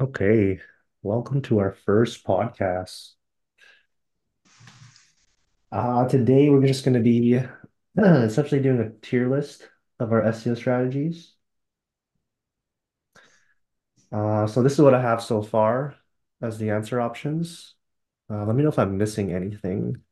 Okay, welcome to our first podcast. Uh, today we're just going to be essentially doing a tier list of our SEO strategies. Uh, so this is what I have so far as the answer options. Uh, let me know if I'm missing anything.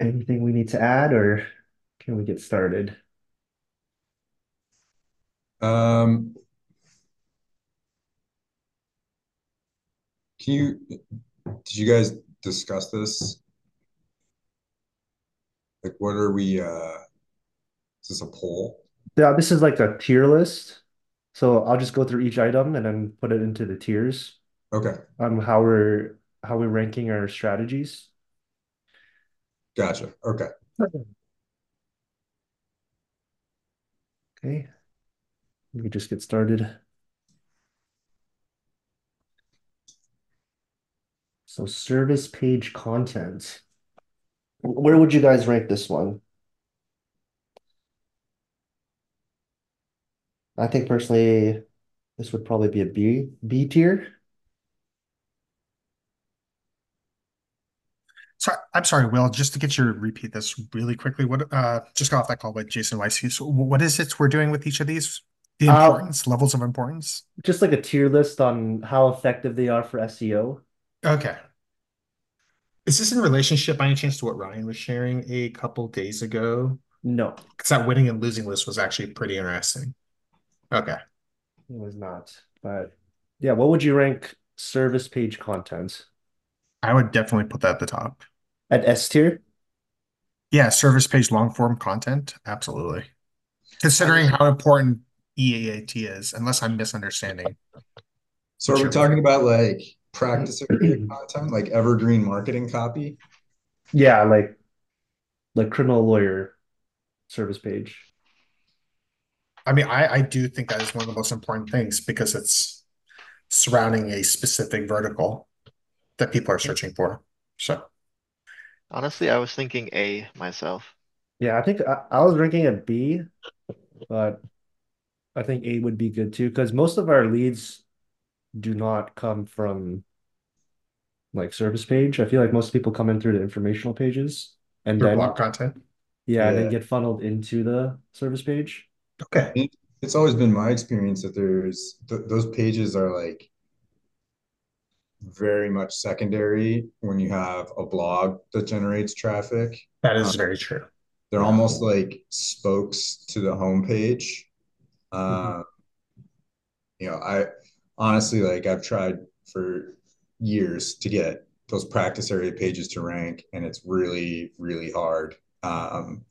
Anything we need to add, or can we get started? Um, can you, did you guys discuss this? Like, what are we, uh, is this a poll? Yeah, this is like a tier list. So I'll just go through each item and then put it into the tiers Okay, on how we're how we're ranking our strategies. gotcha. Okay. Okay, we can just get started. So service page content. Where would you guys rank this one? I think personally, this would probably be a B B tier. So I'm sorry, Will, just to get you to repeat this really quickly. What uh just got off that call with Jason Weiss. So what is it we're doing with each of these? The Uh, importance, levels of importance? just like a tier list on how effective they are for SEO. Okay. Is this in relationship by any chance to what Ryan was sharing a couple days ago? No, Because that winning and losing list was actually pretty interesting. Okay. it was not. But yeah, what would you rank service page content? I would definitely put that at the top. At S tier? Yeah, service page long form content. Absolutely. Considering how important EAT is, unless I'm misunderstanding. So are we Sure. talking about like practice area content, like evergreen marketing copy? Yeah, like like criminal lawyer service page. I mean, I, I do think that is one of the most important things because it's surrounding a specific vertical that people are searching for. So, Honestly, I was thinking A myself. Yeah, I think I, I was ranking a B, but I think A would be good too because most of our leads do not come from like service page. I feel like most people come in through the informational pages and your then blog content. yeah, and then get funneled into the service page. Okay. It's always been my experience that there's, th those pages are like very much secondary when you have a blog that generates traffic. That is very true. They're almost like spokes to the homepage. Uh, you know, I honestly like I've tried for years to get those practice area pages to rank, and it's really, really hard. Um,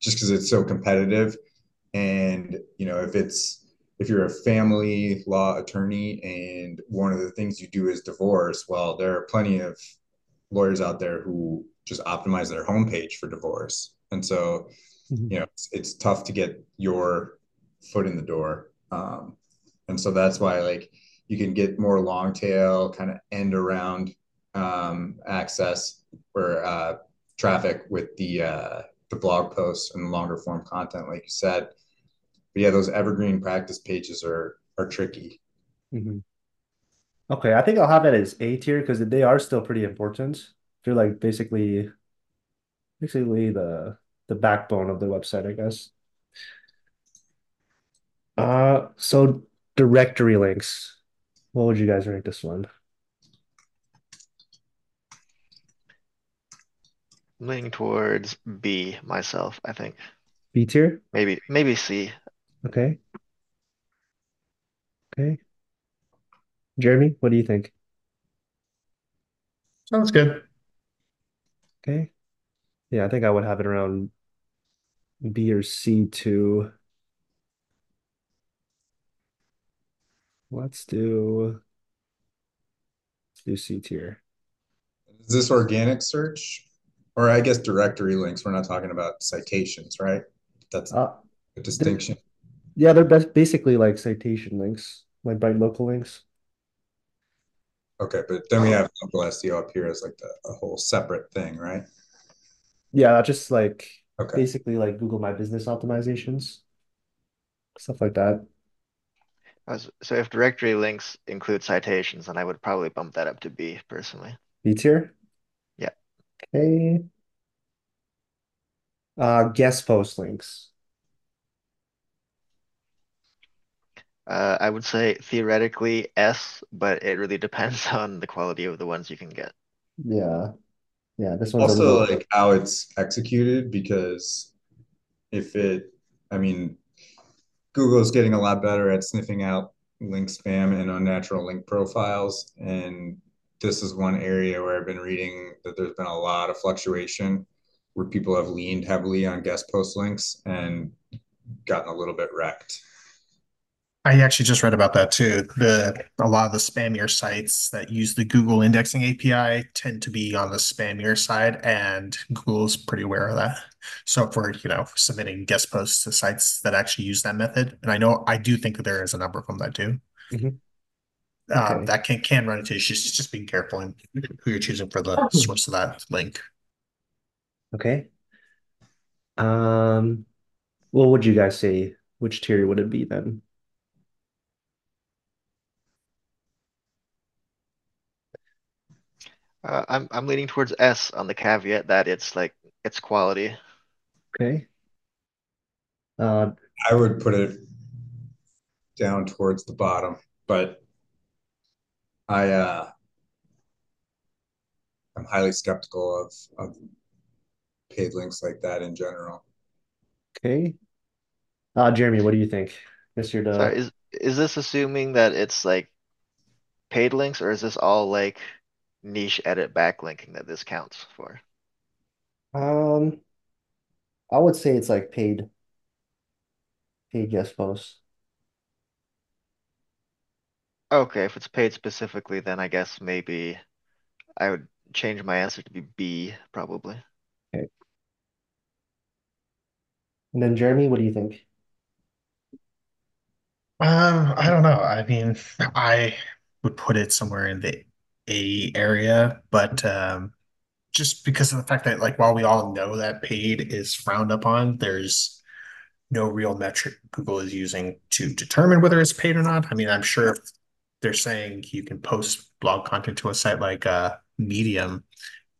just because it's so competitive. And you know, if it's if you're a family law attorney and one of the things you do is divorce, well, there are plenty of lawyers out there who just optimize their homepage for divorce. And so, Mhm. you know, it's, it's tough to get your foot in the door. Um, and so that's why like you can get more long tail kind of end around um, access or uh, traffic with the uh, the blog posts and longer form content, like you said. But yeah, those evergreen practice pages are are tricky. Mhm. Okay, I think I'll have it as A tier because they are still pretty important. They're like basically basically the the backbone of the website, I guess. Uh, so directory links. What would you guys rank this one? Leaning towards B myself, I think. B tier? Maybe maybe C. Okay. Okay. Jeremy, what do you think? Sounds good. Okay. Yeah, I think I would have it around B or C too. Let's do let's do C tier. Is this organic search? Or I guess directory links. We're not talking about citations, right? That's Uh, a distinction. Yeah, they're best basically like citation links. like BrightLocal links. Okay, but then we have local SEO up here as like the, a whole separate thing, right? Yeah, just like Okay. basically like Google My Business optimizations, stuff like that. So if directory links include citations, then I would probably bump that up to B personally. B tier. Yeah. Okay. Uh, guest post links. Uh, I would say theoretically S, but it really depends on the quality of the ones you can get. Yeah. Yeah, this one's a Also, little like how it's executed, because if it, I mean, Google's getting a lot better at sniffing out link spam and unnatural link profiles. And this is one area where I've been reading that there's been a lot of fluctuation where people have leaned heavily on guest post links and gotten a little bit wrecked. I actually just read about that too. The a lot of the spammier sites that use the Google indexing API tend to be on the spammier side, and Google's pretty aware of that. So if we're, you know, submitting guest posts to sites that actually use that method, and I know I do think that there is a number of them that do. Mhm. Um, that can can run into issues. Just being careful in who you're choosing for the source of that link. okay. Um, what would you guys say? Which tier would it be then? Uh, I'm I'm leaning towards S on the caveat that it's like it's quality. Okay. Uh, I would put it down towards the bottom, but I uh I'm highly skeptical of of paid links like that in general. okay. Uh, Jeremy, what do you think? Guess you're Sorry, is is this assuming that it's like paid links or is this all like niche edit backlinking that this counts for? um, I would say it's like paid paid guest posts. Okay, if it's paid specifically, then I guess maybe I would change my answer to be B, probably. Okay. And then Jeremy, what do you think? Um, I don't know. I mean, I would put it somewhere in the A area, but um, just because of the fact that, like, while we all know that paid is frowned upon, there's no real metric Google is using to determine whether it's paid or not. I mean, I'm sure if they're saying you can post blog content to a site like uh, Medium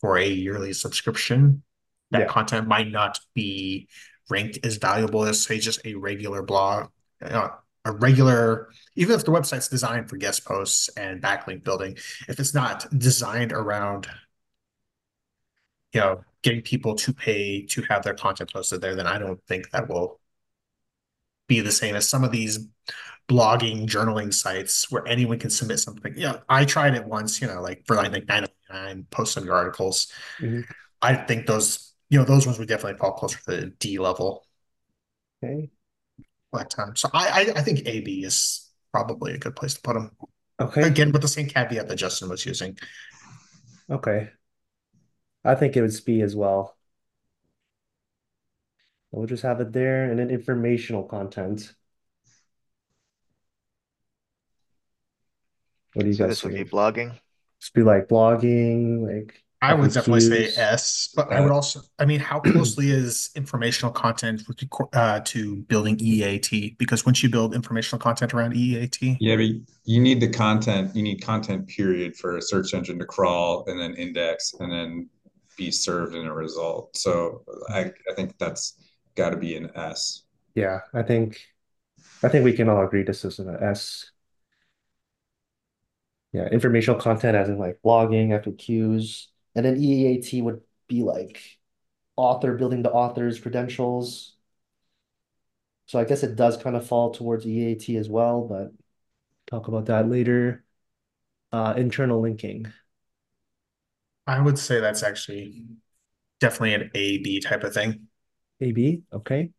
for a yearly subscription, that Yeah. content might not be ranked as valuable as, say, just a regular blog. Uh, a regular, even if the website's designed for guest posts and backlink building, if it's not designed around, you know, getting people to pay to have their content posted there, then I don't think that will be the same as some of these blogging, journaling sites where anyone can submit something. Yeah, I tried it once, you know, like for like, like 999, post some your articles. Mhm. I think those, you know, those ones would definitely fall closer to the D level. Okay. But um, so I, I I think AB is probably a good place to put them. Okay. Again, with the same caveat that Justin was using. Okay. I think it would be as well. We'll just have it there and then informational content. What do you So guys this would be think? blogging. Just be like blogging, like I would definitely say S, but I would also, I mean, how closely is informational content with the uh, to building EAT? Because once you build informational content around EAT, Yeah, but you need the content, you need content period for a search engine to crawl and then index and then be served in a result. So I, I think that's got to be an S. Yeah, I think I think we can all agree this is an S. Yeah, informational content as in like blogging, FAQs, and then EAT would be like author building the author's credentials. So I guess it does kind of fall towards EAT as well, but talk about that later. Uh, internal linking. I would say that's actually definitely an A-B type of thing. AB, okay.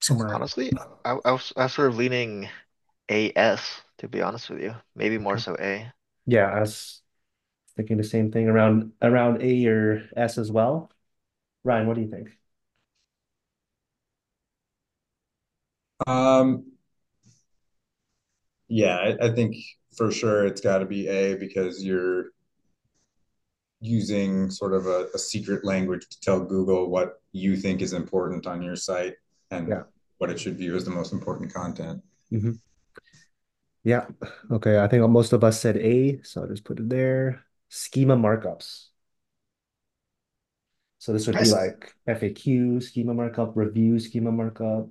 Somewhere. Honestly, I, I was I was sort of leaning AS, to be honest with you. Maybe more so A. Yeah, I was thinking the same thing around around A or S as well. Ryan, what do you think? Um, yeah, I, I think for sure it's got to be A because you're using sort of a, a secret language to tell Google what you think is important on your site and Yeah. what it should view as the most important content. hmm Yeah. Okay. I think most of us said A, so I'll just put it there. Schema markups. So this would be like FAQ, schema markup, review, schema markup.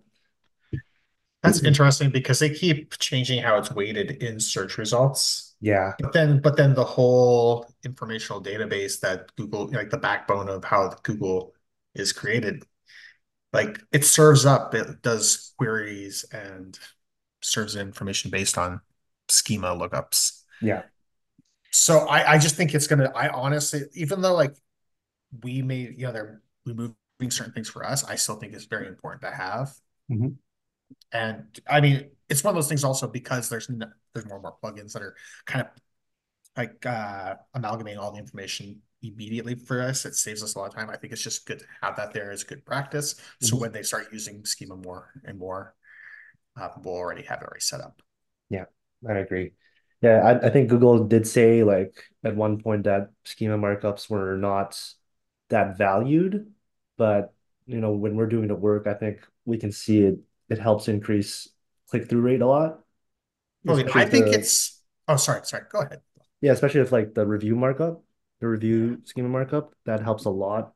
That's interesting because they keep changing how it's weighted in search results. Yeah. But then, but then the whole informational database that Google, like the backbone of how Google is created, like it serves up, it does queries and serves information based on schema lookups. Yeah. So I, I just think it's gonna, I honestly, even though like we may, you know, they're removing certain things for us, I still think it's very important to have. Mhm. And I mean, it's one of those things also because there's no, there's more and more plugins that are kind of like uh amalgamating all the information immediately for us. It saves us a lot of time. I think it's just good to have that there as good practice. So Mhm. when they start using schema more and more, uh, we'll already have it already set up. Yeah, I agree. Yeah, I, I think Google did say like at one point that schema markups were not that valued, but you know, when we're doing the work, I think we can see it it helps increase click-through rate a lot. Oh, well, Especially I think the- it's, oh, sorry, sorry, go ahead. yeah, especially if like the review markup, the review schema markup, that helps a lot.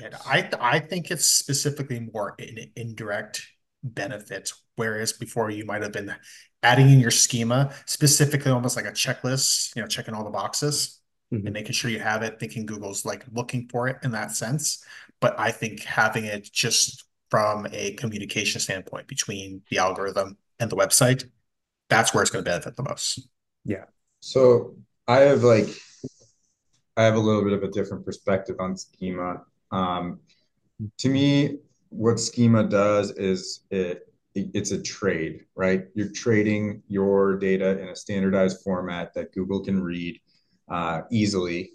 And I I think it's specifically more in indirect benefit, whereas before you might have been adding in your schema specifically almost like a checklist, you know, checking all the boxes Mhm. and making sure you have it, thinking Google's like looking for it in that sense. But I think having it just from a communication standpoint between the algorithm and the website, that's where it's going to benefit the most. Yeah. So I have like I have a little bit of a different perspective on schema. Um, to me, what schema does is it, it it's a trade, right? You're trading your data in a standardized format that Google can read uh, easily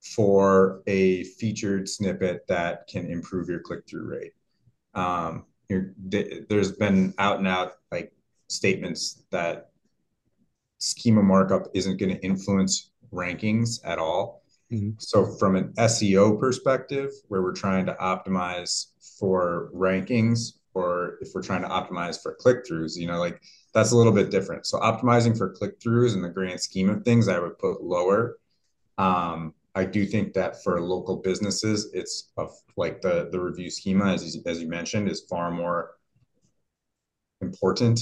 for a featured snippet that can improve your click-through rate. Um, there's been out and out like statements that schema markup isn't going to influence rankings at all. Mhm. So from an SEO perspective, where we're trying to optimize for rankings, or if we're trying to optimize for click-throughs, you know, like that's a little bit different. So optimizing for click-throughs in the grand scheme of things, I would put lower. Um, I do think that for local businesses, it's of like the the review schema, as you, as you mentioned, is far more important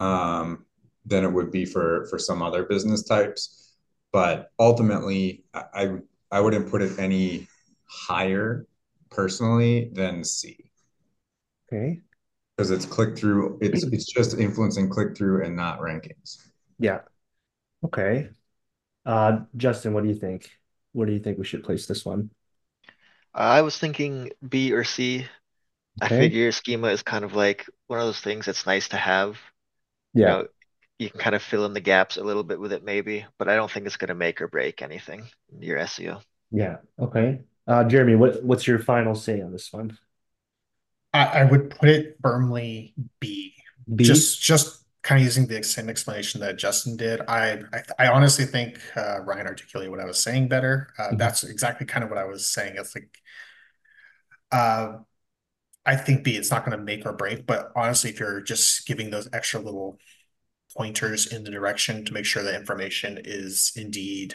um, than it would be for for some other business types. But ultimately, I I, I wouldn't put it any higher personally than C Okay. Because it's click through. It's it's just influencing click through and not rankings. Yeah. Okay. Uh, Justin, what do you think? Where do you think we should place this one? I was thinking B or C. I Okay. I figure schema is kind of like one of those things that's nice to have. You Yeah. know, you can kind of fill in the gaps a little bit with it maybe, but I don't think it's gonna make or break anything in your SEO. Yeah. Okay. Uh, Jeremy, what what's your final say on this one? I, I would put it firmly B. B? Just just kind of using the same explanation that Justin did. I I, I honestly think uh, Ryan articulated what I was saying better. Uh, Mhm. That's exactly kind of what I was saying. It's like uh, I think B, it's not going to make or break, but honestly, if you're just giving those extra little pointers in the direction to make sure that information is indeed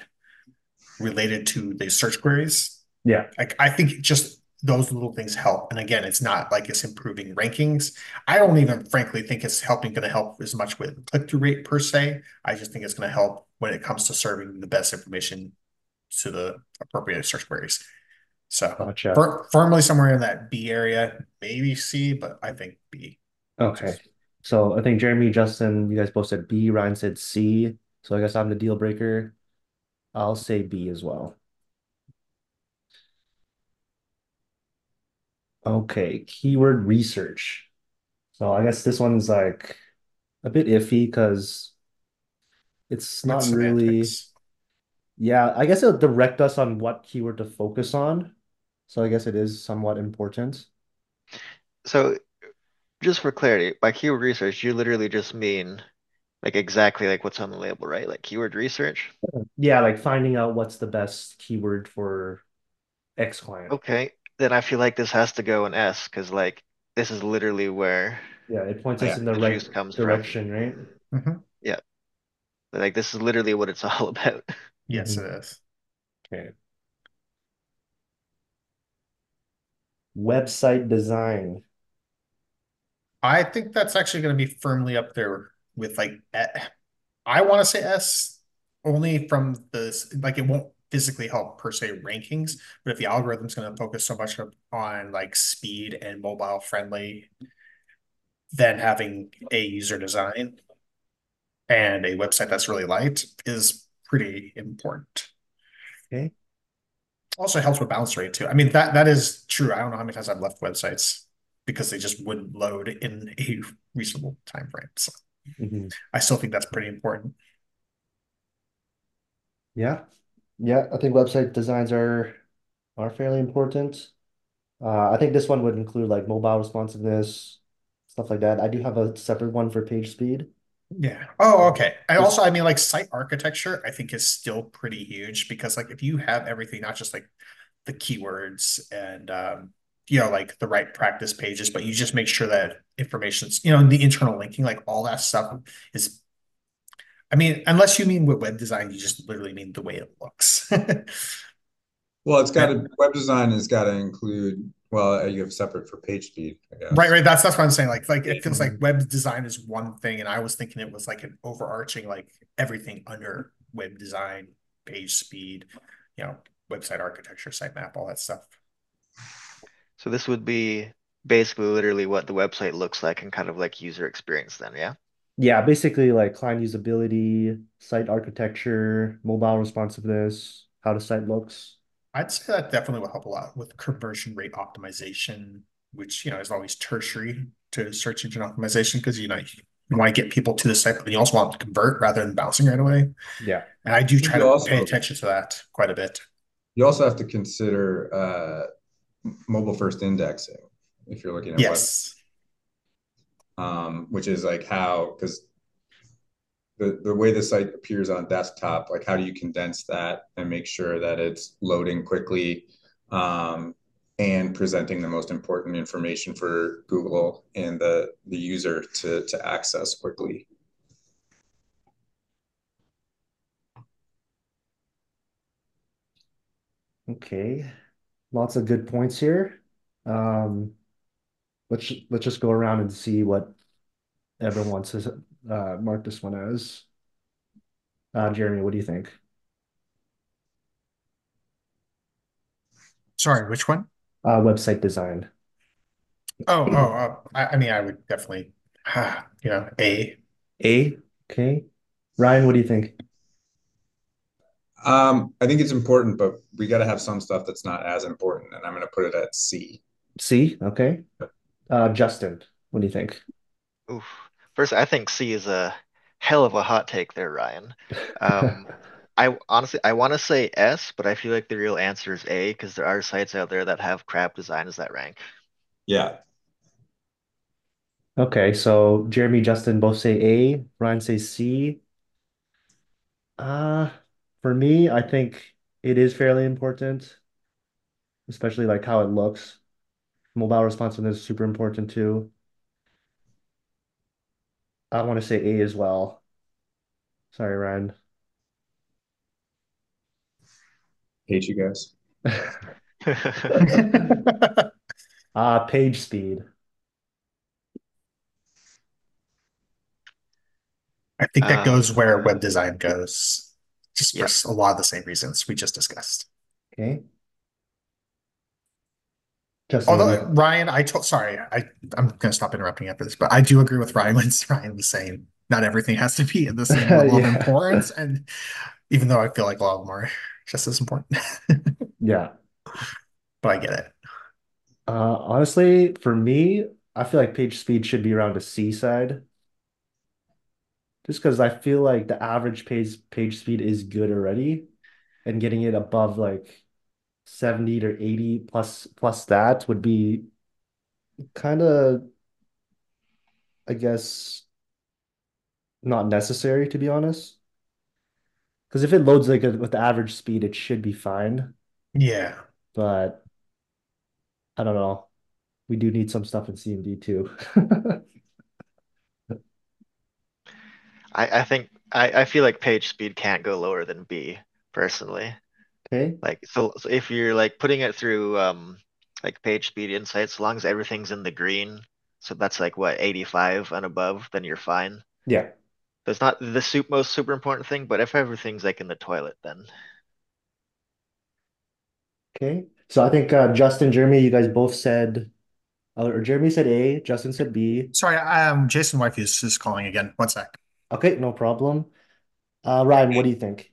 related to the search queries, Yeah. like I think just those little things help. And again, it's not like it's improving rankings. I don't even frankly think it's helping going to help as much with click-through rate per se. I just think it's going to help when it comes to serving the best information to the appropriate search queries. So Gotcha. fir- firmly somewhere in that B area, maybe C, but I think B. Okay. So I think Jeremy, Justin, you guys both said B. Ryan said C. So I guess I'm the deal breaker. I'll say B as well. Okay, keyword research. So I guess this one's like a bit iffy because it's not That's really, semantics. yeah, I guess it'll direct us on what keyword to focus on. So I guess it is somewhat important. So just for clarity, by keyword research, you literally just mean like exactly like what's on the label, right? Like keyword research. Yeah, like finding out what's the best keyword for X client. Okay, then I feel like this has to go in S because like this is literally where Yeah, it points us in the the right juice comes from. direction, right? Mhm. Like this is literally what it's all about. Yes, Mhm. it is. Okay. Website design. I think that's actually going to be firmly up there with like, I want to say S only from this, like it won't physically help per se rankings, but if the algorithm's going to focus so much on like speed and mobile friendly, then having a user design and a website that's really light is pretty important. Okay. Also helps with bounce rate too. I mean, that that is true. I don't know how many times I've left websites because they just wouldn't load in a reasonable time frame. So Mhm. I still think that's pretty important. Yeah. Yeah, I think website designs are are fairly important. Uh, I think this one would include like mobile responsiveness, stuff like that. I do have a separate one for page speed. Yeah. Oh, okay. And also, I mean, like site architecture, I think is still pretty huge because like if you have everything, not just like the keywords and um, you know, like the right practice pages, but you just make sure that information's, you know, the internal linking, like all that stuff is I mean, unless you mean with web design, you just literally mean the way it looks. Well, it's got to web design has got to include. Well, uh, you have separate for page speed, Right, right. That's that's what I'm saying. Like, like it feels like mm-hmm. web design is one thing, and I was thinking it was like an overarching, like everything under web design, page speed, you know, website architecture, sitemap, all that stuff. So this would be basically literally what the website looks like and kind of like user experience then, yeah? Yeah, basically like client usability, site architecture, mobile responsiveness, how the site looks. I'd say that definitely will help a lot with conversion rate optimization, which you know is always tertiary to search engine optimization because you know you want to get people to the site, but you also want them to convert rather than bouncing right away. Yeah. And I do try You to also- pay attention to that quite a bit. You also have to consider uh, mobile first indexing if you're looking at web, Yes. Um, which is like how because the the way the site appears on desktop, like how do you condense that and make sure that it's loading quickly um, and presenting the most important information for Google and the the user to to access quickly. Okay. Lots of good points here. Um, let's let's just go around and see what everyone wants to uh, mark this one as. Uh, Jeremy, what do you think? Sorry, which one? Uh, website design. Oh, oh, oh, I, I mean, I would definitely, you know, A. A. Okay. Ryan, what do you think? Um, I think it's important, but we got to have some stuff that's not as important, and I'm going to put it at C. C. Okay. Uh, Justin, what do you think? Oof. First, I think C is a hell of a hot take there, Ryan. Um, I honestly I want to say S, but I feel like the real answer is A because there are sites out there that have crap designs that rank. Yeah, Okay, so Jeremy, Justin both say A. Ryan says C. Uh, for me, I think it is fairly important, especially like how it looks. Mobile responsiveness is super important too. I want to say A as well. Sorry, Ryan. hate you guys. Uh, page speed. I think that Uh, goes where web design goes, just for a lot of the same reasons we just discussed. Okay. Although Ryan, I told sorry, I I'm gonna stop interrupting after this, but I do agree with Ryan when Ryan was saying not everything has to be in the same level Yeah. of importance, and even though I feel like a lot of them are just as important, yeah. but I get it. Uh, honestly, for me, I feel like page speed should be around a C side. Just because I feel like the average page page speed is good already, and getting it above like 70 to 80 plus plus that would be kind of I guess, not necessary to be honest. Because if it loads like a, with the average speed, it should be fine. Yeah. But I don't know. We do need some stuff in CMD too. I, I think I, I feel like page speed can't go lower than B personally. Okay. Like so, so if you're like putting it through um like page speed insights, as long as everything's in the green, so that's like what 85 and above, then you're fine. Yeah. That's not the soup most super important thing, but if everything's like in the toilet, then Okay. So I think uh, Justin, Jeremy, you guys both said, or Jeremy said A, Justin said B. Sorry, um, Jason Weiss is just calling again. One sec. Okay, no problem. Uh, Ryan, what do you think?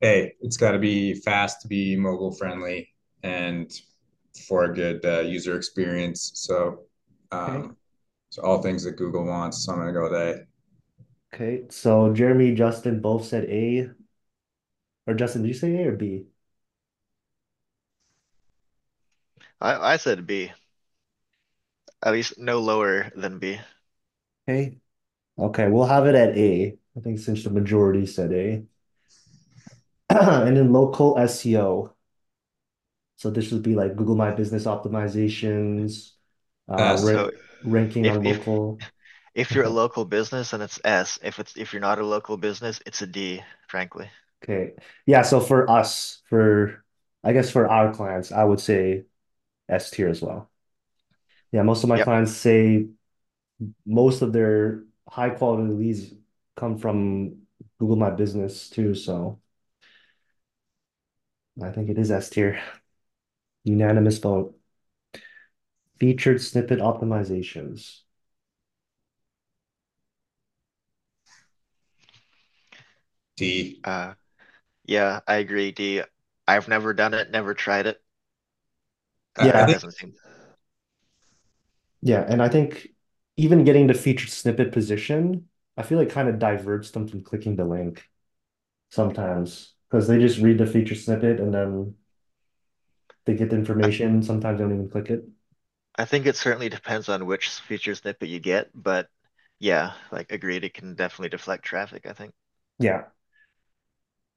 Hey, it's got to be fast to be mobile friendly and for a good uh, user experience. So, um, Okay. so all things that Google wants. So I'm gonna go with A. Okay, so Jeremy, Justin both said A. Or Justin, did you say A or B? I, I said B. At least no lower than B. Okay. Okay, we'll have it at A. I think since the majority said A. And then local SEO. So this would be like Google My Business optimizations, uh, ra So ranking if on if local. if you're a local business, then it's S. If it's if you're not a local business, it's a D, frankly. Okay. Yeah, so for us, for I guess for our clients, I would say S tier as well. Yeah, most of my Yep. clients say most of their high quality leads come from Google My Business too, so I think it is S tier. Unanimous vote. Featured snippet optimizations. D. Uh, yeah, I agree, D. I've never done it, never tried it. I Yeah, It think seem. yeah, and I think even getting the featured snippet position, I feel like kind of diverts them from clicking the link sometimes because they just read the feature snippet and then they get the I, information. Sometimes they don't even click it. I think it certainly depends on which feature snippet you get, but yeah, like agreed, it can definitely deflect traffic, I think. Yeah.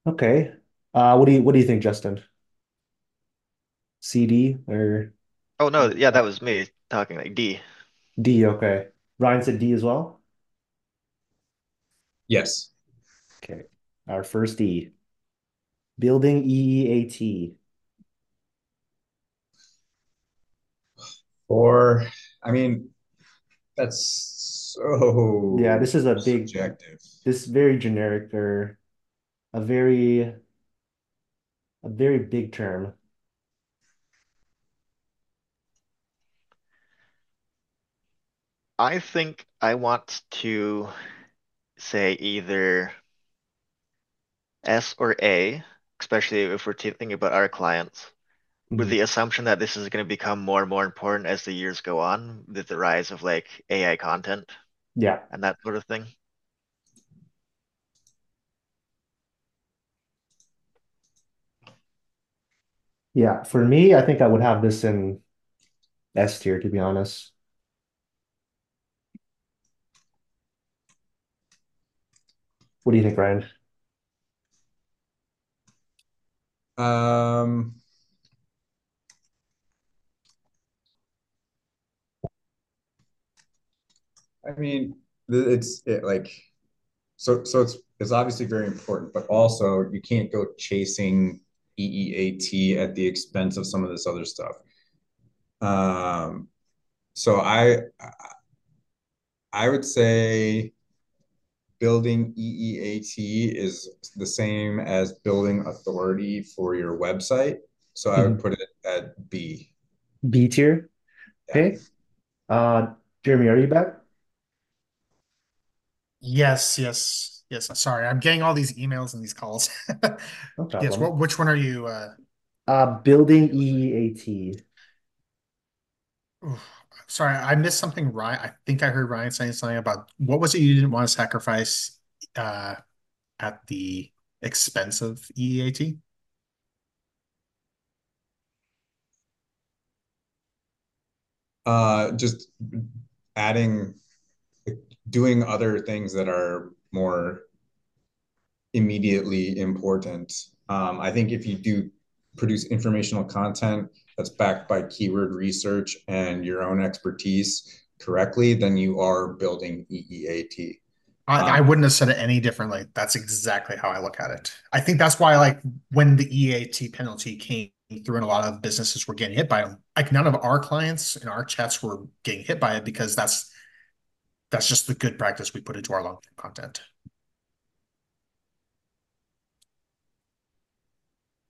Okay. Uh, what do you what do you think, Justin? CD or Oh no, yeah, that was me talking like D. D? Okay. Ryan said D as well. yes. Okay. Our first E. Building EEAT. Or I mean, that's so. Yeah, this is a big, subjective. this very generic or a very a very big term. I think I want to say either S or A, especially if we're thinking about our clients, with Mhm. the assumption that this is going to become more and more important as the years go on with the rise of like AI content Yeah. and that sort of thing. Yeah. For me, I think I would have this in S tier, to be honest. What do you think, Ryan? Um, I mean, it's it, like so so it's it's obviously very important, but also you can't go chasing EEAT at the expense of some of this other stuff. Um, so I I would say building EEAT is the same as building authority for your website. So I would Mhm. put it at B. B tier. Yeah. Okay. Uh, Jeremy, are you back? Yes, yes, yes. Sorry, I'm getting all these emails and these calls. No Yes, what which one are you uh Uh, building EEAT. oof, sorry, I missed something Ryan. I think I heard Ryan saying something about what was it you didn't want to sacrifice uh at the expense of EEAT? Uh, just adding, doing other things that are more immediately important. Um, I think if you do produce informational content that's backed by keyword research and your own expertise correctly, then you are building EEAT. I, I Um, wouldn't have said it any differently. That's exactly how I look at it. I think that's why, like, when the EAT penalty came through and a lot of businesses were getting hit by them, like none of our clients in our chats were getting hit by it because that's that's just the good practice we put into our long term content.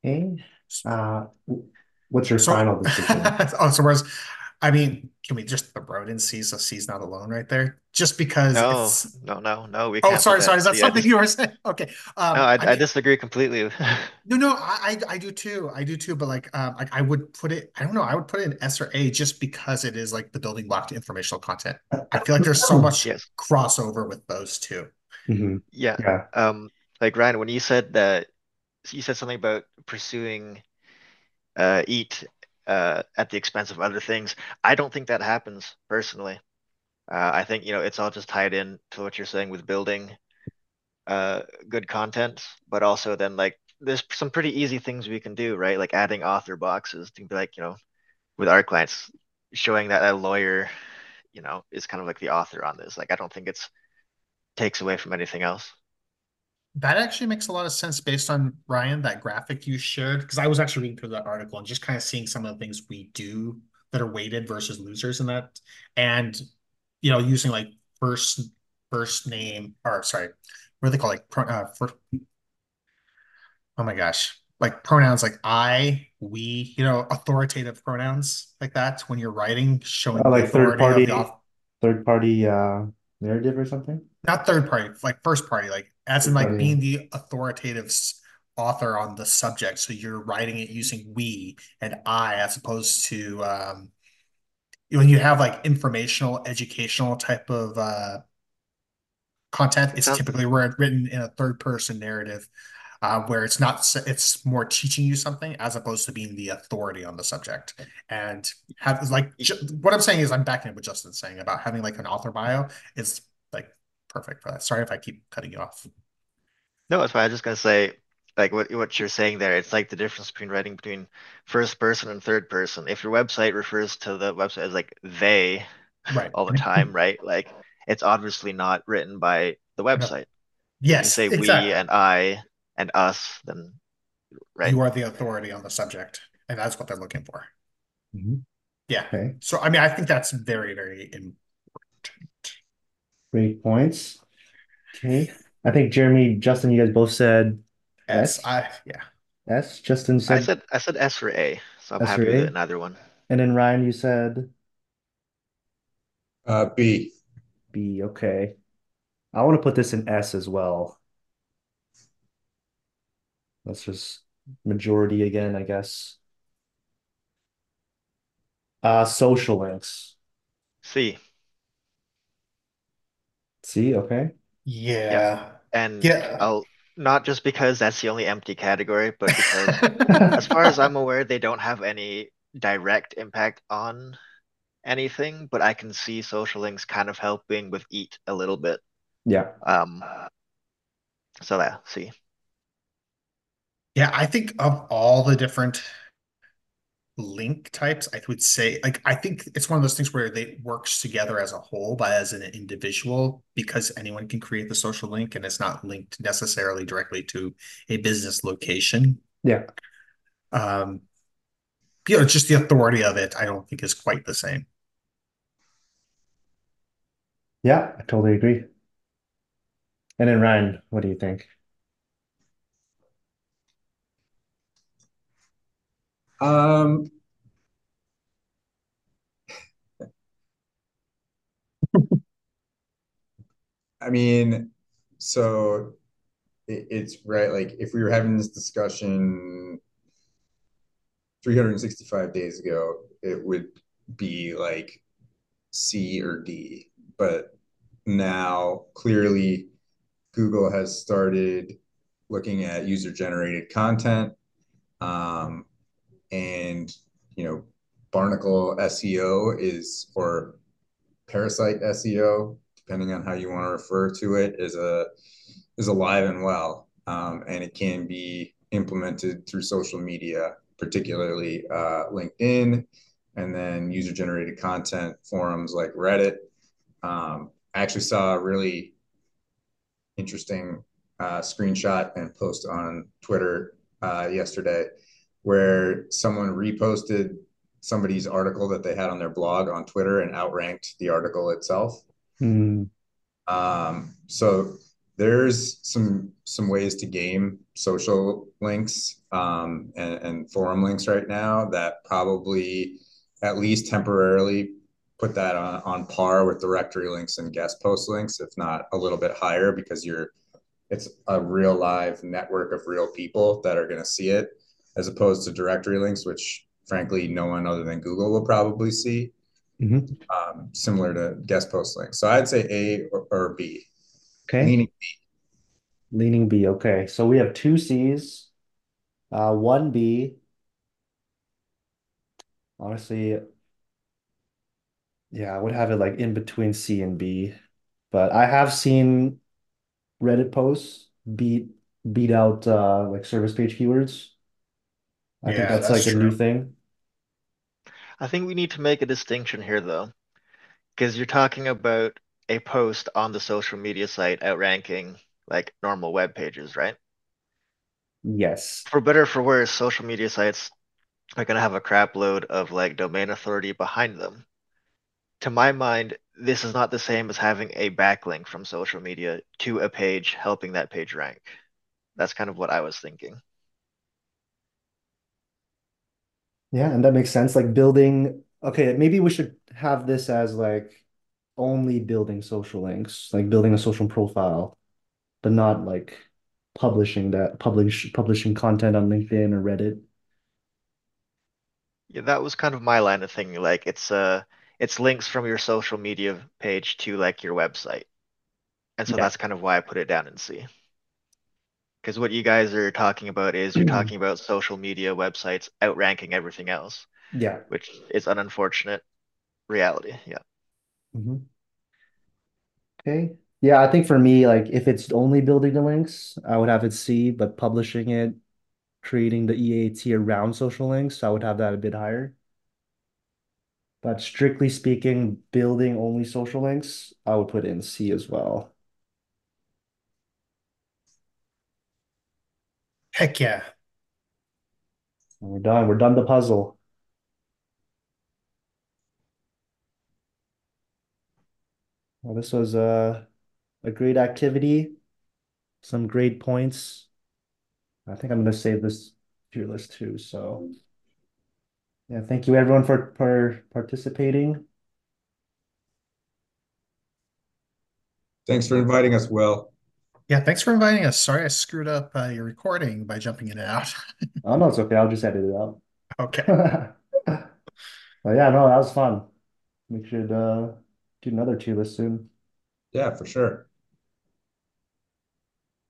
Okay. Uh, what's your So, final decision? oh, so whereas, I mean, can we just the it in C so C's not alone right there? Just because No, it's. no, no, no, we Oh, can't put sorry, sorry. Is that something dis- you were saying? Okay. Um, No, I, I I disagree completely. no, no, I, I I do too. I do too. But like, um, like I would put it. I don't know. I would put it in S or A just because it is like the building block to informational content. I feel like there's so much Yes. crossover with those two. Mhm. Yeah. Yeah. Um, like Ryan, when you said that, you said something about pursuing uh eat uh at the expense of other things. I don't think that happens personally. Uh, I think, you know, it's all just tied in to what you're saying with building uh good content, but also then like there's some pretty easy things we can do, right? Like adding author boxes to be like, you know, with our clients, showing that a lawyer, you know, is kind of like the author on this. Like I don't think it's takes away from anything else. That actually makes a lot of sense based on Ryan, that graphic you shared, because I was actually reading through that article and just kind of seeing some of the things we do that are weighted versus losers in that. And, you know, using like first first name or sorry, what do they call like pro, uh, for, oh my gosh, like pronouns like I, we, you know, authoritative pronouns like that when you're writing, showing Uh, like third authority of the party, third party uh narrative or something? not third party, like first party, like as in like being the authoritative author on the subject. So you're writing it using we and I as opposed to um when you have like informational, educational type of uh content, it's typically written in a third person narrative, uh, where it's not it's more teaching you something as opposed to being the authority on the subject. And have like ju- what I'm saying is I'm backing up what Justin's saying about having like an author bio. It's like perfect for that. Sorry if I keep cutting you off. No, it's fine. I was just gonna say like what what you're saying there. It's like the difference between writing between first person and third person. If your website refers to the website as like they Right. all the time, right? Like it's obviously not written by the No. website. When you Yes, say we exactly. and I and us, then right. You are the authority on the subject, and that's what they're looking for. Mhm. Yeah. Okay. So I mean, I think that's very, very important. Great points. Okay. I think Jeremy, Justin, you guys both said S, S. I, yeah. S. Justin said I said said I said S for A, so I'm S happy with A. it in one. And then Ryan, you said uh, B. B. Okay. I want to put this in S as well. That's just majority again, I guess. Uh, social links. C. C. Okay. Yep. Yeah. And Yeah. I'll not just because that's the only empty category, but because as far as I'm aware, they don't have any direct impact on anything, but I can see social links kind of helping with eat a little bit. Yeah. Um, so yeah, see. Yeah, I think of all the different link types, I would say, like, I think it's one of those things where they works together as a whole, but as an individual, because anyone can create the social link and it's not linked necessarily directly to a business location. Yeah. Um, you know, just the authority of it, I don't think is quite the same. Yeah, I totally agree. And then Ryan, what do you think? Um, I mean, so it, it's right. Like if we were having this discussion 365 days ago, it would be like C or D. But now clearly Google has started looking at user generated content. Um, and, you know, Barnacle SEO is, or Parasite SEO, depending on how you want to refer to it, is a is alive and well, um, and it can be implemented through social media, particularly uh, LinkedIn, and then user generated content forums like Reddit. Um, I actually saw a really interesting uh, screenshot and post on Twitter uh, yesterday where someone reposted somebody's article that they had on their blog on Twitter and outranked the article itself. Mm. Um, so there's some some ways to game social links um, and, and forum links right now that probably at least temporarily put that on, on par with directory links and guest post links, if not a little bit higher, because you're it's a real live network of real people that are going to see it, as opposed to directory links, which frankly no one other than Google will probably see. Mm-hmm. Um, similar to guest post links. So I'd say A or, or B. Okay. Leaning B. Leaning B. Okay. So we have two C's, uh, one B. Honestly, yeah, I would have it like in between C and B. But I have seen Reddit posts beat beat out uh like service page keywords. I think Yeah, that's that's like a new true. thing. I think we need to make a distinction here though, because you're talking about a post on the social media site outranking like normal web pages, right? Yes. For better or for worse, social media sites are gonna have a crap load of like domain authority behind them. To my mind, this is not the same as having a backlink from social media to a page helping that page rank. That's kind of what I was thinking. Yeah, and that makes sense. Like building, okay, maybe we should have this as like only building social links, like building a social profile, but not like publishing that, publish publishing content on LinkedIn or Reddit. Yeah, that was kind of my line of thinking. Like it's uh it's links from your social media page to like your website. And so Yeah. that's kind of why I put it down in C. Because what you guys are talking about is you're talking about social media websites outranking everything else, Yeah. which is an unfortunate reality. Yeah. Mhm. Okay. Yeah, I think for me, like if it's only building the links, I would have it C, but publishing it, creating the EAT around social links, I would have that a bit higher. But strictly speaking, building only social links, I would put in C as well. Heck yeah. And we're done. We're done the puzzle. Well, this was a a great activity, some great points. I think I'm gonna save this to your list too. So yeah, thank you everyone for for participating. Thanks for inviting us, Will. Yeah, thanks for inviting us. Sorry I screwed up uh, your recording by jumping in and out. Oh no, it's okay. I'll just edit it out. Okay. But yeah, no, that was fun. We should uh do another tier list soon. Yeah, for sure.